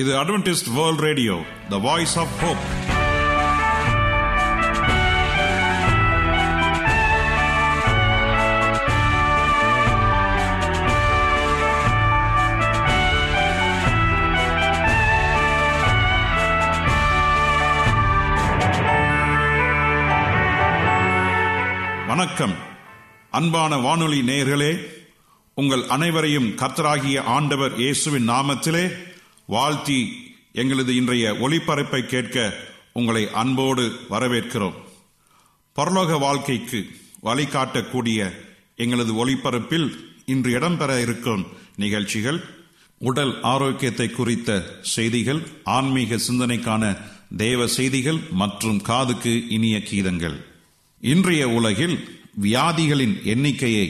இது Adventist world radio the voice of hope வணக்கம். அன்பான வானொலி நேயர்களே உங்கள் அனைவரையும் கர்த்தராகிய ஆண்டவர் இயேசுவின் நாமத்திலே வாழ்த்தி எங்களது இன்றைய ஒளிபரப்பை கேட்க உங்களை அன்போடு வரவேற்கிறோம். பரலோக வாழ்க்கைக்கு வழிகாட்டக்கூடிய எங்களது ஒளிபரப்பில் இன்று இடம்பெற இருக்கும் நிகழ்ச்சிகள் உடல் ஆரோக்கியத்தை குறித்த செய்திகள் ஆன்மீக சிந்தனைக்கான தேவ செய்திகள் மற்றும் காதுக்கு இனிய கீதங்கள். இன்றைய உலகில் வியாதிகளின் எண்ணிக்கையை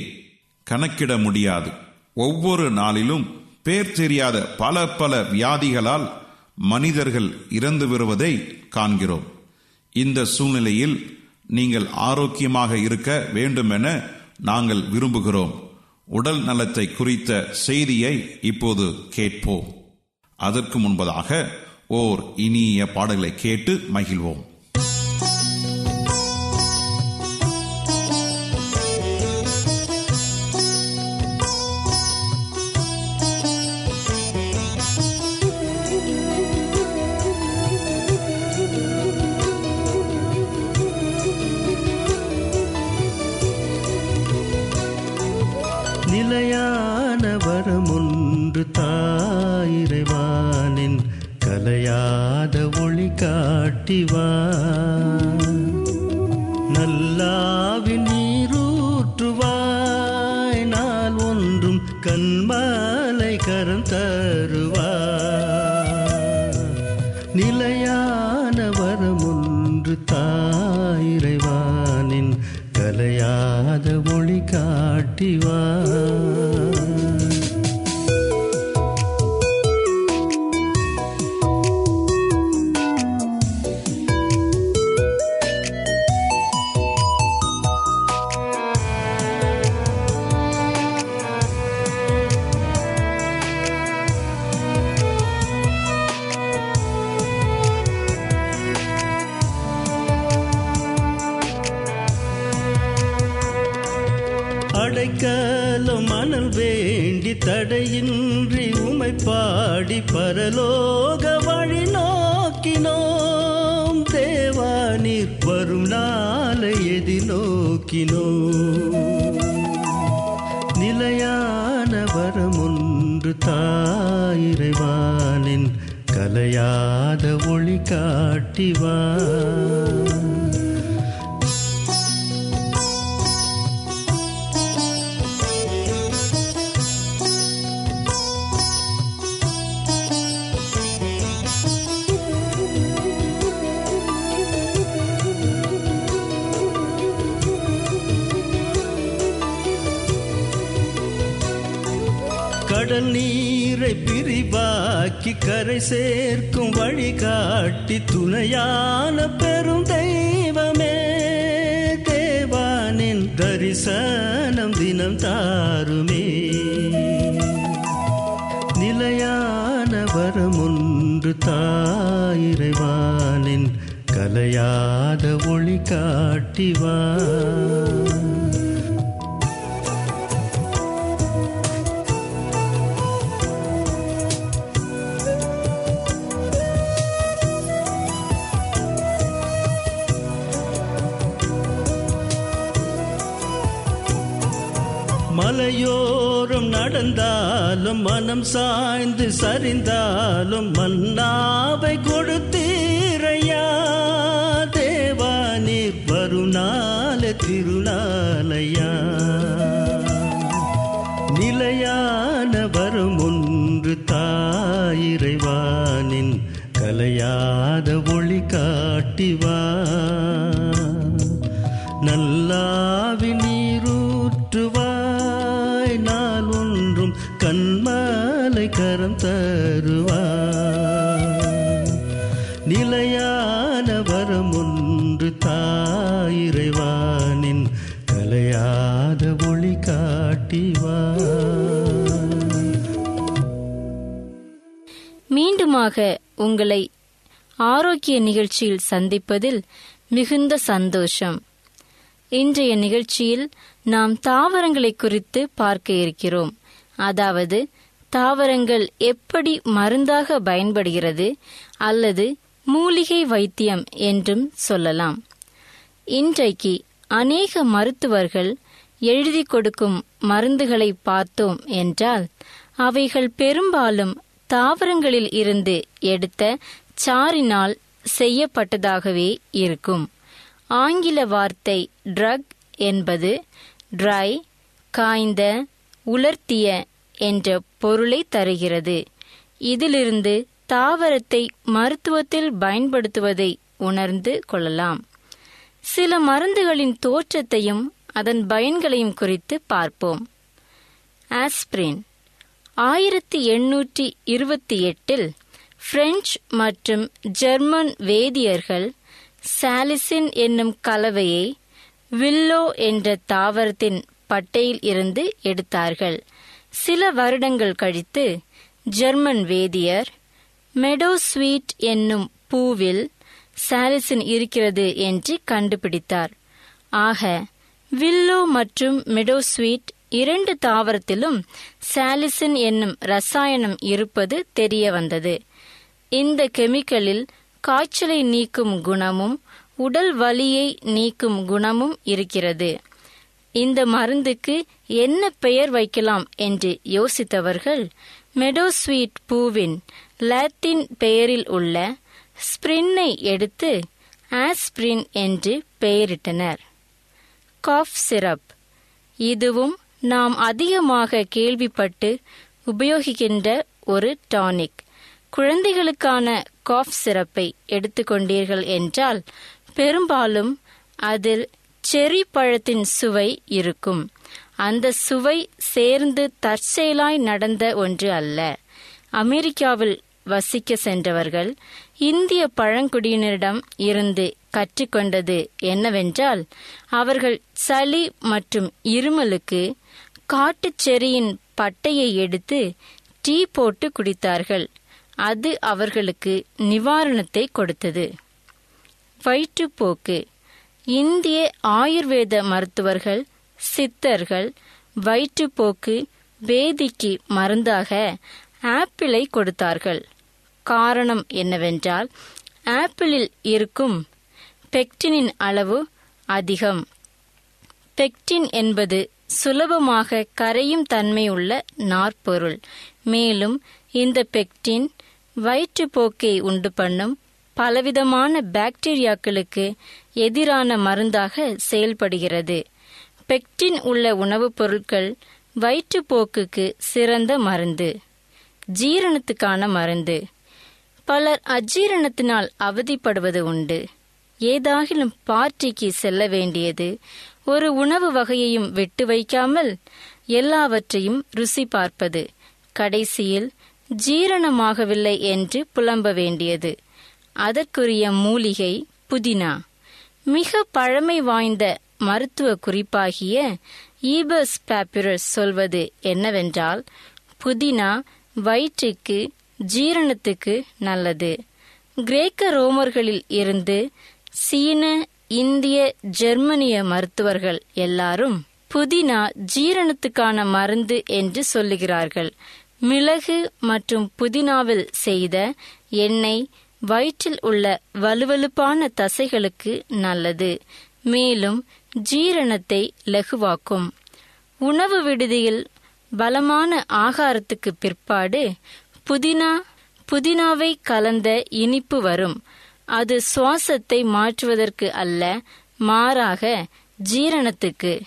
கணக்கிட முடியாது. ஒவ்வொரு நாளிலும் பேர் தெரியாத பல பல வியாதிகளால் மனிதர்கள் இறந்து வருவதை காண்கிறோம். இந்த சூழ்நிலையில் நீங்கள் ஆரோக்கியமாக இருக்க வேண்டுமென நாங்கள் விரும்புகிறோம். உடல் நலத்தை குறித்த செய்தியை இப்போது கேட்போம். அதற்கு முன்பதாக ஓர் இனிய பாடலை கேட்டு மகிழ்வோம். காட்டிவா. நல்லாவி நீரூற்றுவாய் நாள் ஒன்றும் கண்மாலை கரம் தருவா. நிலையான வரமொன்று தாயிறைவானின் கலையாத மொழி காட்டிவா. தடையின்றி உமை பாடி பரலோக வழி நோக்கினோம் தேவானீர் வரும் நாளை எதி எதிர்நோக்கினோம் நிலையான வரமொன்று தாயிரைவானின் கலையாத ஒளி காட்டிவான் கரை சேர்க்கும் வழி காட்டி துணையான பெரும் தெய்வமே. தேவானின் தரிசனம் தினம் தாருமே. நிலையான வரமுன்று தாயிறைவானின் கலையாத ஒளி காட்டிவா நடந்தாலும் மனம் சாய்ந்து சரிந்தாலும் மன்னாவை கொடுத்தீரையா தேவா நீர் வருநாள திருநாளையா. நிலையான வரும் ஒன்று தாயிறைவானின் கலையாத ஒளி காட்டிவா. நல்லா மீண்டுமாக உங்களை ஆரோக்கிய நிகழ்ச்சியில் சந்திப்பதில் மிகுந்த சந்தோஷம். இன்றைய நிகழ்ச்சியில் நாம் தாவரங்களை குறித்து பார்க்க இருக்கிறோம். அதாவது தாவரங்கள் எப்படி மருந்தாக பயன்படுகிறது அல்லது மூலிகை வைத்தியம் என்றும் சொல்லலாம். இன்றைக்கு அநேக மருத்துவர்கள் எழுதி கொடுக்கும் மருந்துகளை பார்த்தோம் என்றால் அவைகள் பெரும்பாலும் தாவரங்களில் இருந்து எடுத்த சாறினால் செய்யப்பட்டதாகவே இருக்கும். ஆங்கில வார்த்தை ட்ரக் என்பது ட்ரை காய்ந்த உலர்த்திய என்ற பொருளை தருகிறது. இதிலிருந்து தாவரத்தை மருத்துவத்தில் பயன்படுத்துவதை உணர்ந்து கொள்ளலாம். சில மருந்துகளின் தோற்றத்தையும் அதன் பயன்களையும் குறித்து பார்ப்போம். ஆஸ்பிரின் ஆயிரத்தி எண்ணூற்றி இருபத்தி எட்டில் பிரெஞ்சு மற்றும் ஜெர்மன் வேதியர்கள் சாலிசின் என்னும் கலவையை வில்லோ என்ற தாவரத்தின் பட்டையில் இருந்து எடுத்தார்கள். சில வருடங்கள் கழித்து ஜெர்மன் வேதியர் மெடோஸ்வீட் என்னும் பூவில் சாலிசின் இருக்கிறது என்று கண்டுபிடித்தார். ஆக வில்லோ மற்றும் மெடோஸ்வீட் இரண்டு தாவரத்திலும் சாலிசின் என்னும் ரசாயனம் இருப்பது தெரிய வந்தது. இந்த கெமிக்கலில் காய்ச்சலை நீக்கும் குணமும் உடல் வலியை நீக்கும் குணமும் இருக்கிறது. இந்த மருந்துக்கு என்ன பெயர் வைக்கலாம் என்று யோசித்தவர்கள் மெடோஸ்வீட் பூவின் லாத்தின் பெயரில் உள்ள ஸ்பிரின்னை எடுத்து ஆஸ்பிரின் என்று பெயரிட்டனர். Cough syrup. இதுவும் நாம் அதிகமாக கேள்விப்பட்டு உபயோகிக்கின்ற ஒரு டானிக். குழந்தைகளுக்கான காஃப் சிறப்பை எடுத்துக்கொண்டீர்கள் என்றால் பெரும்பாலும் அதில் செரி பழத்தின் சுவை இருக்கும். அந்த சுவை சேர்ந்து தற்செயலாய் நடந்த ஒன்று அல்ல. அமெரிக்காவில் வசிக்க சென்றவர்கள் இந்திய பழங்குடியினரிடம் இருந்து கற்றுக்கொண்டது என்னவென்றால் அவர்கள் சளி மற்றும் இருமலுக்கு காட்டுச்செரியின் பட்டையை எடுத்து டீ போட்டு குடித்தார்கள். அது அவர்களுக்கு நிவாரணத்தை கொடுத்தது. வயிற்றுப்போக்கு. இந்திய ஆயுர்வேத மருத்துவர்கள் சித்தர்கள் வயிற்றுப்போக்கு வேதிக்கு மருந்தாக ஆப்பிளை கொடுத்தார்கள். காரணம் என்னவென்றால் ஆப்பிளில் இருக்கும் பெக்டினின் அளவு அதிகம். பெக்டின் என்பது சுலபமாக கரையும் தன்மையுள்ள நாற்பொருள். மேலும் இந்த பெக்டின் வயிற்றுப்போக்கை உண்டு பண்ணும் பலவிதமான பாக்டீரியாக்களுக்கு எதிரான மருந்தாக செயல்படுகிறது. பெக்டின் உள்ள உணவுப் பொருட்கள் வயிற்றுப்போக்குக்கு சிறந்த மருந்து. ஜீரணத்துக்கான மருந்து. பலர் அஜீரணத்தினால் அவதிப்படுவது உண்டு. ஏதாகிலும் பார்ட்டிக்கு செல்ல வேண்டியது ஒரு உணவு வகையையும் விட்டு வைக்காமல் எல்லாவற்றையும் ருசி பார்ப்பது. கடைசியில் ஜீரணமாகவில்லை என்று புலம்ப வேண்டியது. அதற்குரிய மூலிகை புதினா. மிக பழமை வாய்ந்த மருத்துவ குறிப்பாகிய ஈபஸ் பேப்பிரஸ் சொல்வது என்னவென்றால் புதினா வயிற்றுக்கு ஜீரணத்துக்கு நல்லது. கிரேக்க ரோமர்களில் இருந்து சீன இந்திய ஜெர்மனிய மருத்துவர்கள் எல்லாரும் புதினா ஜீரணத்துக்கான மருந்து என்று சொல்லுகிறார்கள். மிளகு மற்றும் புதினாவில் செய்த எண்ணெய் வயிற்றில் உள்ள வலுவலுப்பான தசைகளுக்கு நல்லது. மேலும் ஜீரணத்தை லகுவாக்கும். உணவு விடுதியில் பலமான ஆகாரத்துக்கு பிற்பாடு புதினா புதினாவை கலந்த இனிப்பு வரும். அது சுவாசத்தை மாற்றுவதற்கு அல்ல மாறாக ஜீரணத்துக்கு.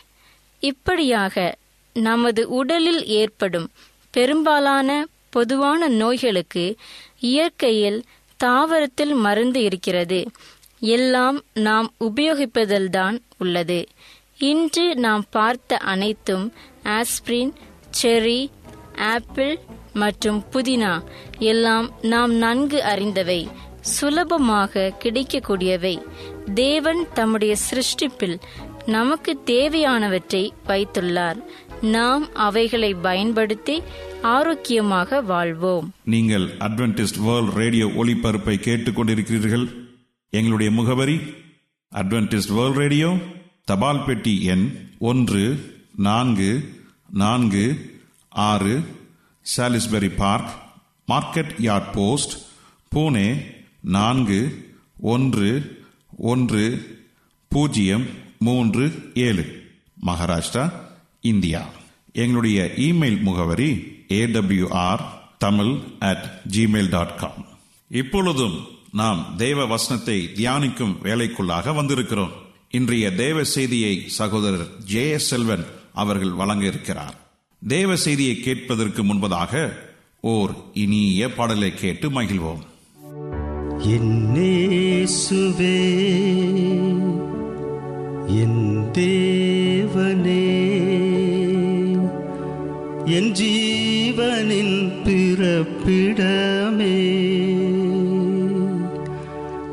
இப்படியாக நமது உடலில் ஏற்படும் பெரும்பாலான பொதுவான நோய்களுக்கு இயற்கையில் தாவரத்தில் மருந்து இருக்கிறது. எல்லாம் நாம் உபயோகிப்பதில்தான் உள்ளது. இன்று நாம் பார்த்த அனைத்தும் ஆஸ்பிரின் செரி ஆப்பிள் மற்றும் புதினா. எல்லாம் நாம் நன்கு அறிந்தவை. சுலபமாக கிடைக்கக்கூடியவை. தேவன் தம்முடைய சிருஷ்டிப்பில் நமக்கு தேவையானவற்றை வைத்துள்ளார். நாம் அவைகளை பயன்படுத்தி ஆரோக்கியமாக வாழ்வோம். நீங்கள் அட்வென்டிஸ்ட் வேர்ல்ட் ரேடியோ ஒளிபரப்பை கேட்டுக்கொண்டிருக்கிறீர்கள். எங்களுடைய முகவரி அட்வென்டிஸ்ட் வேர்ல்ட் ரேடியோ தபால் பெட்டி எண் ஒன்று நான்கு நான்கு ஆறு Salisbury park market yard post Pune நான்கு ஒன்று ஒன்று பூஜ்ஜியம் மூன்று ஏழு. மகாராஷ்டிரா இந்தியா. எங்களுடைய இமெயில் முகவரி AWR Tamil at Gmail dot com இப்பொழுதும் நாம் தேவ வசனத்தை தியானிக்கும் வேலைக்குள்ளாக வந்திருக்கிறோம். இன்றைய தேவ செய்தியை சகோதரர் ஜே எஸ் செல்வன் அவர்கள் வழங்க இருக்கிறார் தேவ செய்தியை கேட்பதற்கு முன்பதாக ஓர் இனிய பாடலை கேட்டு மகிழ்வோம். என்னேசுவே என் தேவனே என் ஜீவனின் பிறப்பிடமே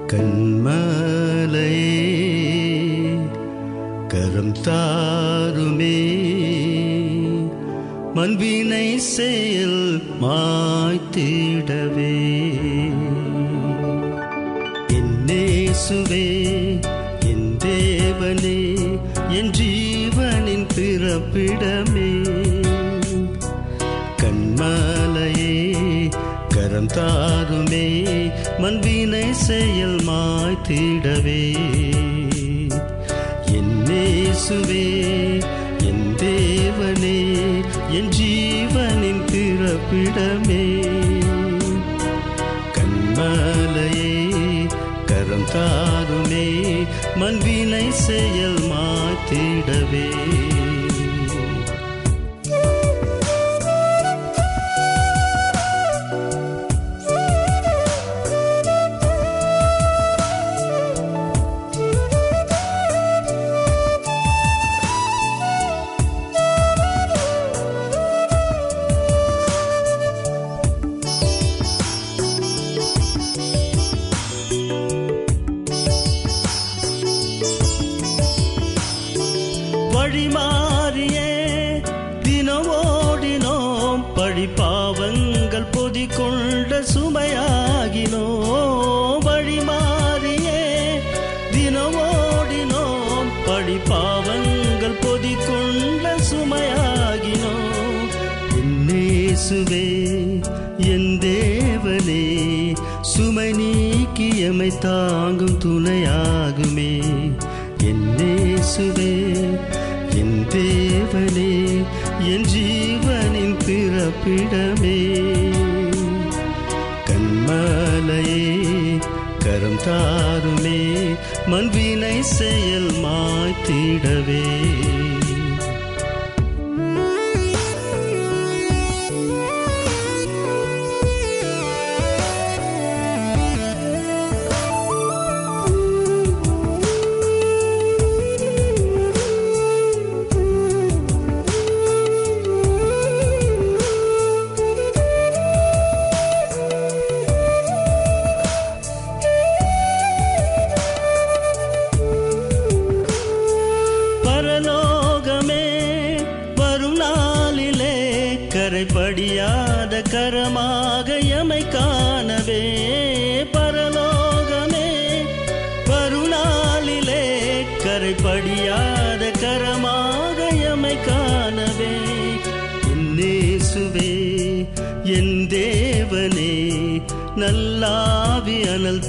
கண்மலை கரம் தாருமே மண்பினை செயல் மாய்த்திடவே மண்பினை செயல் மாய்த்திடவே. என்னேசுவே என் தேவனே என் ஜீவனின் பிறப்பிடமே. கண்மலையே கரம் தாருமே மண்வினை செயல் மாத்திடவே ஓடினோம் பாவங்கள் பொதி கொண்ட சுமையாகினோம் என்னேசுவே என் தேவனே சுமை நீக்கி எமை தாங்கும் துணையாகுமே. என்னேசுவே என் தேவனே என் ஜீவனின் பிறப்பிடமே. கண்மலையே கரம் தாருமே. மண்வினை செயல் மாய்த்திடவே.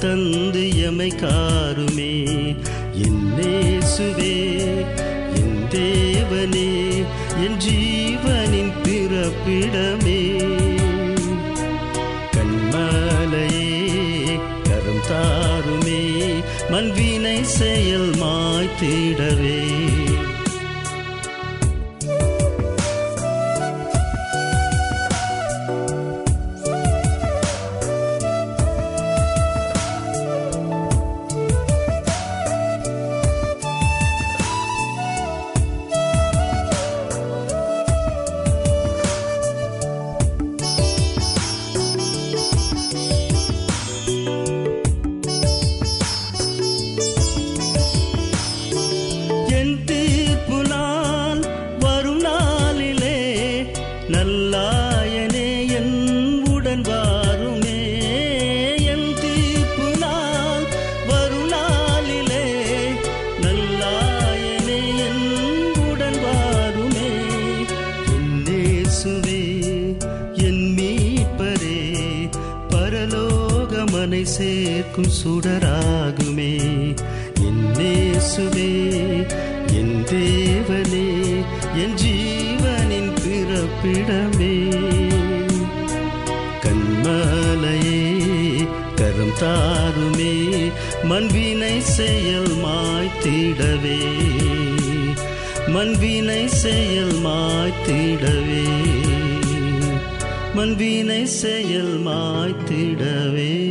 தந்து எமை காருமே. என்னேசுவே என் தேவனே என் ஜீவனின் பிறப்பிடமே. கண்மலையே கரம் தாருமே மண்வினை செயல் மாய்த்திடவே சேர்க்கும் சுடராகுமே என் நேசுவே என் தேவனே என் ஜீவனின் பிறப்பிடமே. கண்மலையே கரம் தாருமே மண்வினை செயல் மாய்த்திடவே. மண்வினை செயல் மாய்த்திடவே. மண்வினை செயல் மாய்த்திடவே.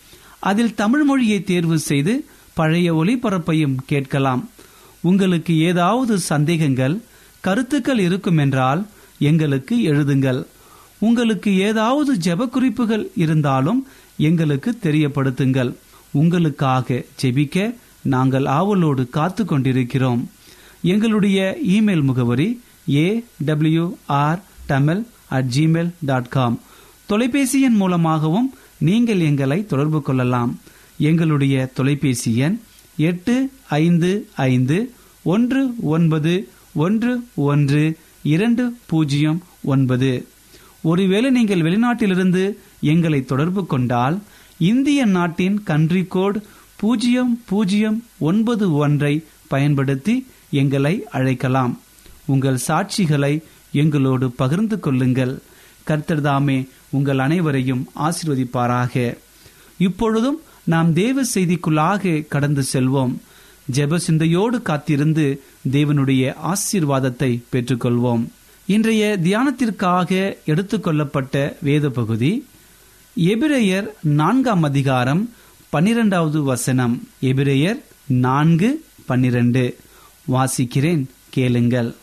அதில் தமிழ் மொழியை தேர்வு செய்து பழைய ஒளிபரப்பையும் கேட்கலாம். உங்களுக்கு ஏதாவது சந்தேகங்கள் கருத்துக்கள் இருக்கும் என்றால் எங்களுக்கு எழுதுங்கள். உங்களுக்கு ஏதாவது ஜெப குறிப்புகள் இருந்தாலும் எங்களுக்கு தெரியப்படுத்துங்கள். உங்களுக்காக ஜெபிக்க நாங்கள் ஆவலோடு காத்து கொண்டிருக்கிறோம். எங்களுடைய இமெயில் முகவரி A W R Tamil at Gmail dot com தொலைபேசி எண் மூலமாகவும் நீங்கள் எங்களை தொடர்பு கொள்ளலாம். எங்களுடைய தொலைபேசி எண் எட்டு ஐந்து ஐந்து ஒன்று ஒன்பது ஒன்று ஒன்று இரண்டு பூஜ்ஜியம் ஒன்பது. ஒருவேளை நீங்கள் வெளிநாட்டிலிருந்து எங்களை தொடர்பு கொண்டால் இந்திய நாட்டின் கன்ட்ரி கோட் பூஜ்ஜியம் பூஜ்ஜியம் ஒன்பது ஒன்றை பயன்படுத்தி எங்களை அழைக்கலாம். உங்கள் சாட்சிகளை எங்களோடு பகிர்ந்து கொள்ளுங்கள். கர்த்தர்தாமே உங்கள் அனைவரையும் ஆசிர்வதிப்பாராக. இப்பொழுதும் நாம் தேவ செய்திக்குள்ளாக கடந்து செல்வோம். ஜெப சிந்தையோடு காத்திருந்து தேவனுடைய ஆசீர்வாதத்தை பெற்றுக்கொள்வோம். இன்றைய தியானத்திற்காக எடுத்துக்கொள்ளப்பட்ட வேத பகுதி எபிரேயர் நான்காம் அதிகாரம் பன்னிரெண்டாவது வசனம். எபிரேயர் நான்கு பன்னிரண்டு. வாசிக்கிறேன் கேளுங்கள்.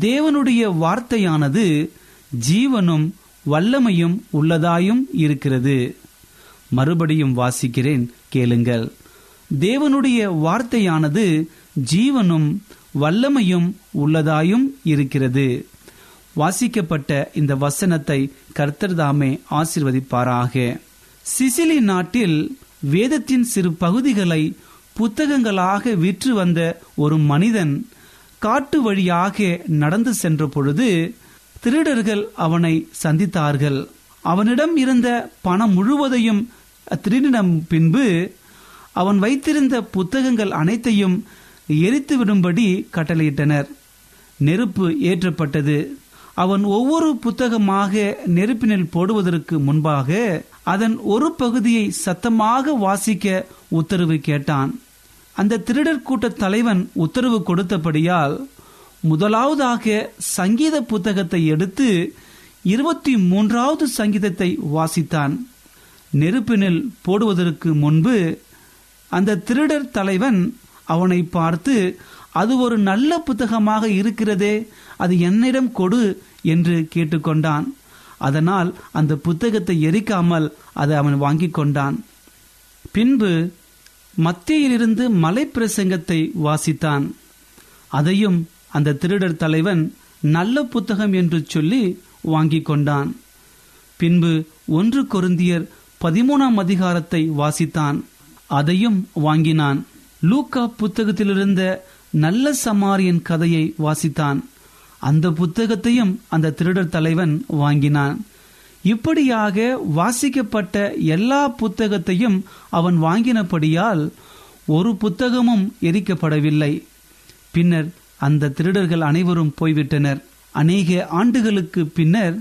தேவனுடைய வார்த்தையானது ஜீவனும் வல்லமையும் உள்ளதாயும் இருக்கிறது. மறுபடியும் வாசிக்கிறேன் கேளுங்கள். தேவனுடைய வார்த்தையானது ஜீவனும் வல்லமையும் உள்ளதாயும் இருக்கிறது. வாசிக்கப்பட்ட இந்த வசனத்தை கர்த்தர் தாமே ஆசிர்வதிப்பாராக. சிசிலி நாட்டில் வேதத்தின் சிறு பகுதிகளை புத்தகங்களாக விற்று வந்த ஒரு மனிதன் காட்டு வழியாக நடந்து சென்ற பொழுது திருடர்கள் அவனை சந்தித்தார்கள். அவனிடம் இருந்த பணம் முழுவதையும் திருடினம் பின்பு அவன் வைத்திருந்த புத்தகங்கள் அனைத்தையும் எரித்துவிடும்படி கட்டளையிட்டனர். நெருப்பு ஏற்றப்பட்டது. அவன் ஒவ்வொரு புத்தகமாக நெருப்பினில் போடுவதற்கு முன்பாக அதன் ஒரு பகுதியை சத்தமாக வாசிக்க உத்தரவு கேட்டான். அந்த திருடர் கூட்ட தலைவன் உத்தரவு கொடுத்தபடியால் முதலாவதாக சங்கீத புத்தகத்தை எடுத்து இருபத்தி மூன்றாவது சங்கீதத்தை வாசித்தான். நெருப்பினில் போடுவதற்கு முன்பு அந்த திருடர் தலைவன் அவனை பார்த்து அது ஒரு நல்ல புத்தகமாக இருக்கிறதே அது என்னிடம் கொடு என்று கேட்டுக்கொண்டான். அதனால் அந்த புத்தகத்தை எரிக்காமல் அதை அவன் வாங்கி கொண்டான். பின்பு மத்தியிலிருந்து மலை பிரசங்கத்தை வாசித்தான். அதையும் அந்த திருடர் தலைவன் நல்ல புத்தகம் என்று சொல்லி வாங்கிக் கொண்டான். பின்பு ஒன்று கொருந்தியர் பதிமூணாம் அதிகாரத்தை வாசித்தான். அதையும் வாங்கினான். லூக்கா புத்தகத்திலிருந்த நல்ல சமாரியன் கதையை வாசித்தான். அந்த புத்தகத்தையும் அந்த திருடர் தலைவன் வாங்கினான். இப்படியாக வாசிக்கப்பட்ட எல்லா புத்தகத்தையும் அவன் வாங்கினபடியால் ஒரு புத்தகமும் எரிக்கப்படவில்லை. பின்னர் அந்த திருடர்கள் அனைவரும் போய்விட்டனர். அநேக ஆண்டுகளுக்கு பின்னர்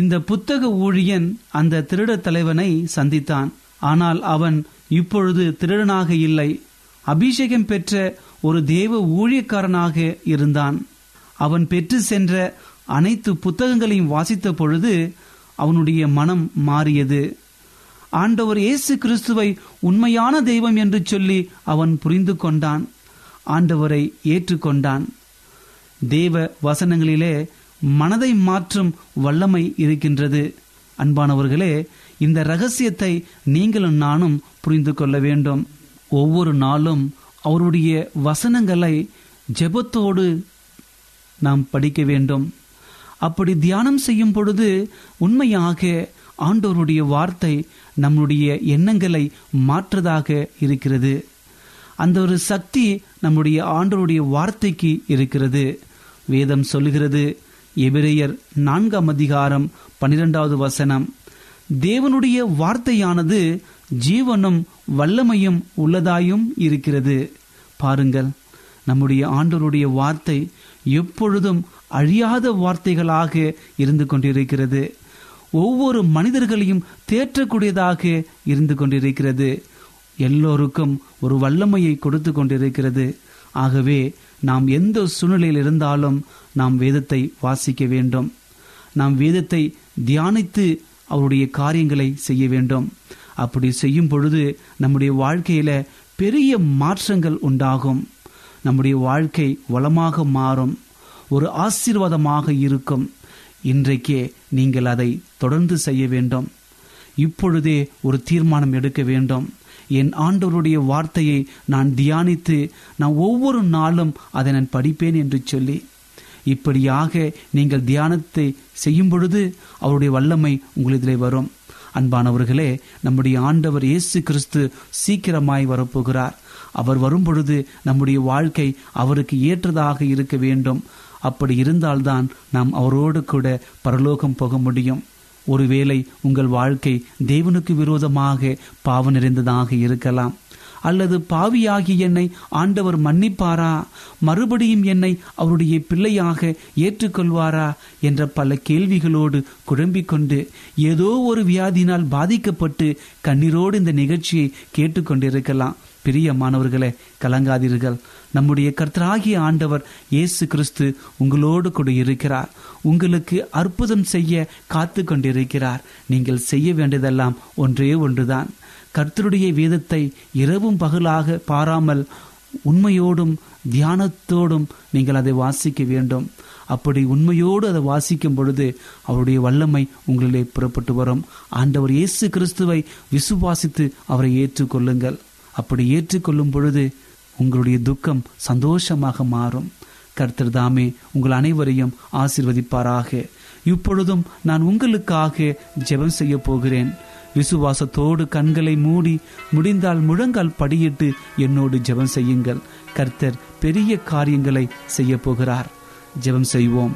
இந்த புத்தக ஊழியன் அந்த திருடர் தலைவனை சந்தித்தான். ஆனால் அவன் இப்பொழுது திருடனாக இல்லை. அபிஷேகம் பெற்ற ஒரு தேவ ஊழியக்காரனாக இருந்தான். அவன் பெற்று சென்ற அனைத்து புத்தகங்களையும் வாசித்த பொழுது அவனுடைய மனம் மாறியது. ஆண்டவர் இயேசு கிறிஸ்துவை உண்மையான தெய்வம் என்று சொல்லி அவன் புரிந்து கொண்டான். ஆண்டவரை ஏற்றுக்கொண்டான். தேவ வசனங்களிலே மனதை மாற்றும் வல்லமை இருக்கின்றது. அன்பானவர்களே இந்த ரகசியத்தை நீங்களும் நானும் புரிந்து கொள்ள வேண்டும். ஒவ்வொரு நாளும் அவருடைய வசனங்களை ஜெபத்தோடு நாம் படிக்க வேண்டும். அப்படி தியானம் செய்யும் பொழுது உண்மையாக ஆண்டோருடைய வார்த்தை நம்முடைய எண்ணங்களை மாற்றதாக இருக்கிறது. அந்த ஒரு சக்தி நம்முடைய ஆண்டோருடைய வார்த்தைக்கு இருக்கிறது. வேதம் சொல்லுகிறது. எபிரேயர் நான்காம் அதிகாரம் பனிரெண்டாவது வசனம். தேவனுடைய வார்த்தையானது ஜீவனும் வல்லமையும் உள்ளதாயும் இருக்கிறது. பாருங்கள் நம்முடைய ஆண்டோருடைய வார்த்தை எப்பொழுதும் அழியாத வார்த்தைகளாக இருந்து கொண்டிருக்கிறது. ஒவ்வொரு மனிதர்களையும் தேற்றக்கூடியதாக இருந்து கொண்டிருக்கிறது. எல்லோருக்கும் ஒரு வல்லமையை கொடுத்து கொண்டிருக்கிறது. ஆகவே நாம் எந்த சூழ்நிலையில் இருந்தாலும் நாம் வேதத்தை வாசிக்க வேண்டும். நாம் வேதத்தை தியானித்து அவருடைய காரியங்களை செய்ய வேண்டும். அப்படி செய்யும் பொழுது நம்முடைய வாழ்க்கையில பெரிய மாற்றங்கள் உண்டாகும். நம்முடைய வாழ்க்கை வளமாக மாறும். ஒரு ஆசீர்வாதமாக இருக்கும். இன்றைக்கே நீங்கள் அதை தொடர்ந்து செய்ய வேண்டும். இப்பொழுதே ஒரு தீர்மானம் எடுக்க வேண்டும். என் ஆண்டவருடைய வார்த்தையை நான் தியானித்து நான் ஒவ்வொரு நாளும் அதை நான் படிப்பேன் என்று சொல்லி இப்படியாக நீங்கள் தியானத்தை செய்யும் பொழுது அவருடைய வல்லமை உங்களிதிலே வரும். அன்பானவர்களே நம்முடைய ஆண்டவர் இயேசு கிறிஸ்து சீக்கிரமாய் வரப்போகிறார். அவர் வரும்பொழுது நம்முடைய வாழ்க்கை அவருக்கு ஏற்றதாக இருக்க வேண்டும். அப்படி இருந்தால்தான் நாம் அவரோடு கூட பரலோகம் போக முடியும். ஒருவேளை உங்கள் வாழ்க்கை தேவனுக்கு விரோதமாக பாவ நிறைந்ததாக இருக்கலாம். அல்லது பாவியாகி என்னை ஆண்டவர் மன்னிப்பாரா? மறுபடியும் என்னை அவருடைய பிள்ளையாக ஏற்றுக்கொள்வாரா? என்ற பல கேள்விகளோடு குழம்பிக்கொண்டு ஏதோ ஒரு வியாதியினால் பாதிக்கப்பட்டு கண்ணீரோடு இந்த நிகழ்ச்சியை கேட்டுக்கொண்டிருக்கலாம். பிரியமானவர்களே கலங்காதீர்கள். நம்முடைய கர்த்தராகிய ஆண்டவர் இயேசு கிறிஸ்து உங்களோடு கூட இருக்கிறார். உங்களுக்கு அற்புதம் செய்ய காத்து கொண்டிருக்கிறார். நீங்கள் செய்ய வேண்டியதெல்லாம் ஒன்றே ஒன்றுதான். கர்த்தருடைய வேதத்தை இரவும் பகலாக பாராமல் உண்மையோடும் தியானத்தோடும் நீங்கள் அதை வாசிக்க வேண்டும். அப்படி உண்மையோடு அதை வாசிக்கும் பொழுது அவருடைய வல்லமை உங்களிலே புறப்பட்டு வரும். ஆண்டவர் இயேசு கிறிஸ்துவை விசுவாசித்து அவரை ஏற்றுக்கொள்ளுங்கள். அப்படி ஏற்றுக்கொள்ளும் பொழுது உங்களுடைய துக்கம் சந்தோஷமாக மாறும். கர்த்தர் தாமே உங்கள் அனைவரையும் ஆசிர்வதிப்பாராக. இப்பொழுதும் நான் உங்களுக்காக ஜெபம் செய்ய போகிறேன். விசுவாசத்தோடு கண்களை மூடி முடிந்தால் முழங்கால் படியிட்டு என்னோடு ஜெபம் செய்யுங்கள். கர்த்தர் பெரிய காரியங்களை செய்ய போகிறார். ஜெபம் செய்வோம்.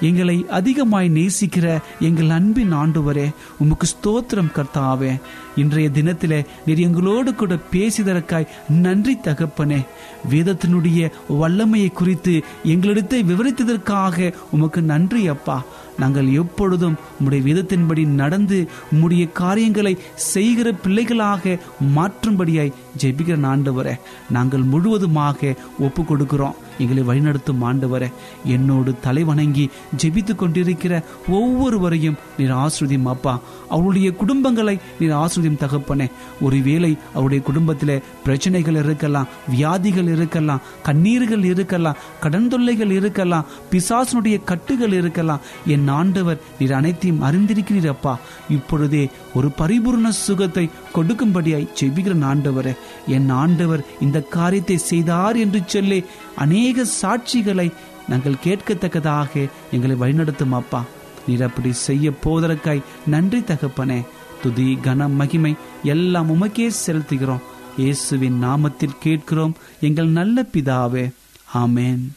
எங்களை அதிகமாய் நேசிக்கிற எங்கள் அன்பின் ஆண்டுவரே உமக்கு ஸ்தோத்திரம் கர்த்தாவே. இன்றைய தினத்திலே நீர் எங்களோடு கூட பேசிதற்காய் நன்றி தகப்பனே. வேதத்தினுடைய வல்லமையை குறித்து எங்களிடத்தை விவரித்ததற்காக உமக்கு நன்றி அப்பா. நாங்கள் எப்பொழுதும் உம்முடைய வேதத்தின்படி நடந்து உம்முடைய காரியங்களை செய்கிற பிள்ளைகளாக மாற்றும்படியாய் ஜெபிக்கிற வர நாங்கள் முழுவதுமாக ஒப்பு கொடுக்கிறோம் எங்களை வழிநடத்தும் ஆண்டவர என்னோடு தலை வணங்கி ஜெபித்து கொண்டிருக்கிற ஒவ்வொருவரையும் நீர் ஆசிரியம் அப்பா. அவருடைய குடும்பங்களை நீர் ஆசிரியம் தகப்பனே. ஒருவேளை அவருடைய குடும்பத்தில் பிரச்சனைகள் இருக்கலாம் வியாதிகள் இருக்கலாம் கண்ணீர்கள் இருக்கலாம் கடன் தொல்லைகள் இருக்கலாம் பிசாசனுடைய கட்டுகள் இருக்கலாம். என் ஆண்டவர் நீர் அனைத்தையும் அறிந்திருக்கிறீர் அப்பா. இப்பொழுதே ஒரு பரிபூர்ண சுகத்தை கொடுக்கும்படியாய் ஜெபிக்கிற ஆண்டவரே. என் ஆண்டவர் இந்த காரியத்தை செய்தார் என்று சொல்லி அநேக சாட்சிகளை நாங்கள் கேட்கத்தக்கதாக எங்களை வழிநடத்தும் அப்பா. நீர் அப்படி செய்ய போவதற்காய் நன்றி தகப்பனே. துதி கன மகிமை எல்லாம் உமக்கே செலுத்துகிறோம். இயேசுவின் நாமத்தில் கேட்கிறோம் எங்கள் நல்ல பிதாவே. ஆமேன்.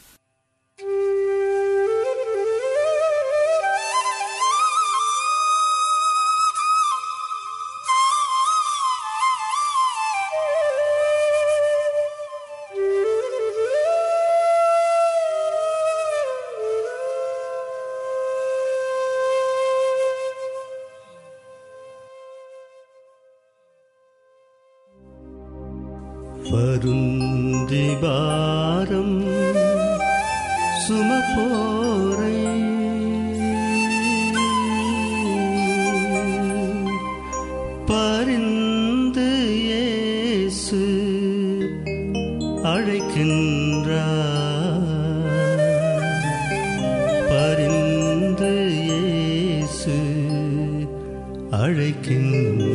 அழைக்கின்றார்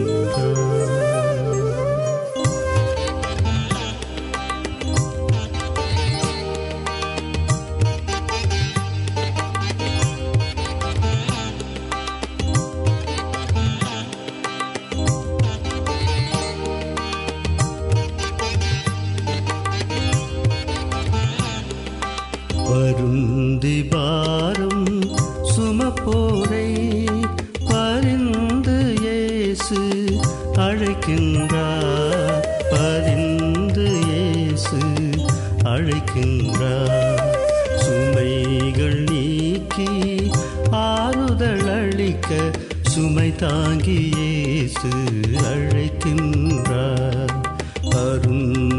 Mm-hmm.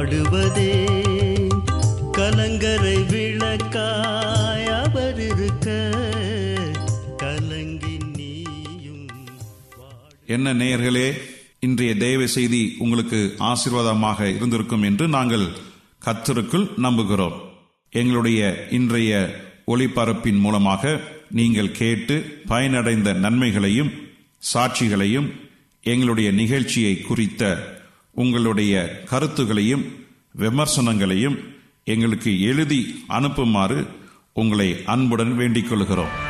பாடுவதே. கலங்கரை விளக்காய் அவர் இருக்க கலங்கி நீயும் என்ன நேயர்களே இன்றைய தெய்வ செய்தி உங்களுக்கு ஆசீர்வாதமாக இருந்திருக்கும் என்று நாங்கள் கத்தருக்குள் நம்புகிறோம். எங்களுடைய இன்றைய ஒளிபரப்பின் மூலமாக நீங்கள் கேட்டு பயனடைந்த நன்மைகளையும் சாட்சிகளையும் எங்களுடைய நிகழ்ச்சியை குறித்த உங்களுடைய கருத்துகளையும் விமர்சனங்களையும் எங்களுக்கு எழுதி அனுப்புமாறு உங்களை அன்புடன் வேண்டிக் கொள்கிறோம்.